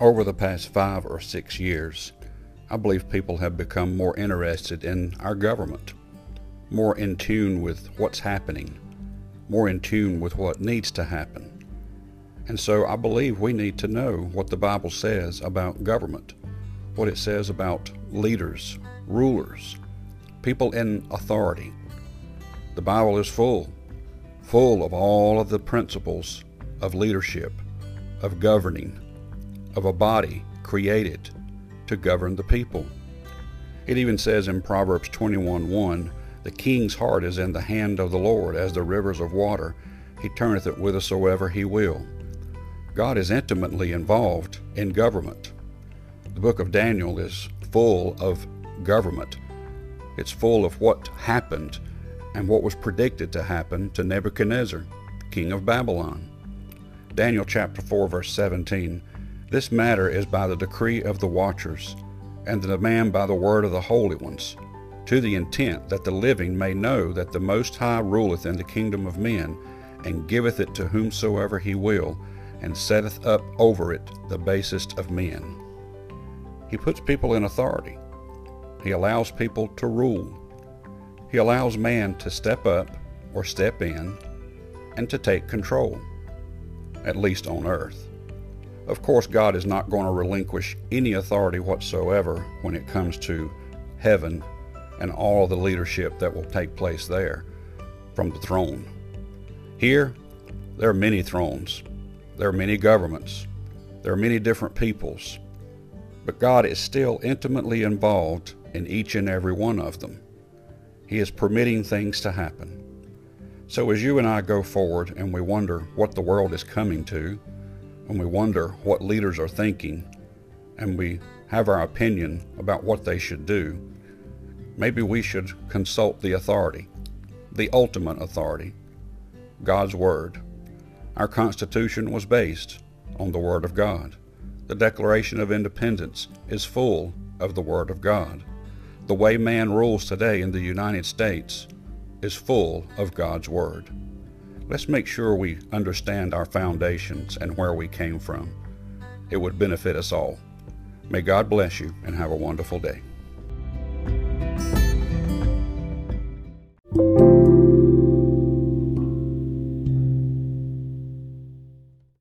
Over the past five or six years, I believe people have become more interested in our government, more in tune with what's happening, more in tune with what needs to happen. And so I believe we need to know what the Bible says about government, what it says about leaders, rulers, people in authority. The Bible is full, full of all of the principles of leadership, of governing, of a body created to govern the people. It even says in Proverbs 21:1, The king's heart is in the hand of the Lord as the rivers of water. He turneth it whithersoever he will. God is intimately involved in government. The book of Daniel is full of government. It's full of what happened and what was predicted to happen to Nebuchadnezzar, king of Babylon. Daniel chapter 4 verse 17 this matter is by the decree of the watchers, and the demand by the word of the holy ones, to the intent that the living may know that the Most High ruleth in the kingdom of men, and giveth it to whomsoever he will, and setteth up over it the basest of men. He puts people in authority. He allows people to rule. He allows man to step up or step in and to take control, at least on earth. Of course, God is not going to relinquish any authority whatsoever when it comes to heaven and all the leadership that will take place there from the throne. Here, there are many thrones, there are many governments, there are many different peoples, but God is still intimately involved in each and every one of them. He is permitting things to happen. So as you and I go forward and we wonder what the world is coming to, when we wonder what leaders are thinking and we have our opinion about what they should do, maybe we should consult the authority, the ultimate authority, God's Word. Our Constitution was based on the Word of God. The Declaration of Independence is full of the Word of God. The way man rules today in the United States is full of God's Word. Let's make sure we understand our foundations and where we came from. It would benefit us all. May God bless you and have a wonderful day.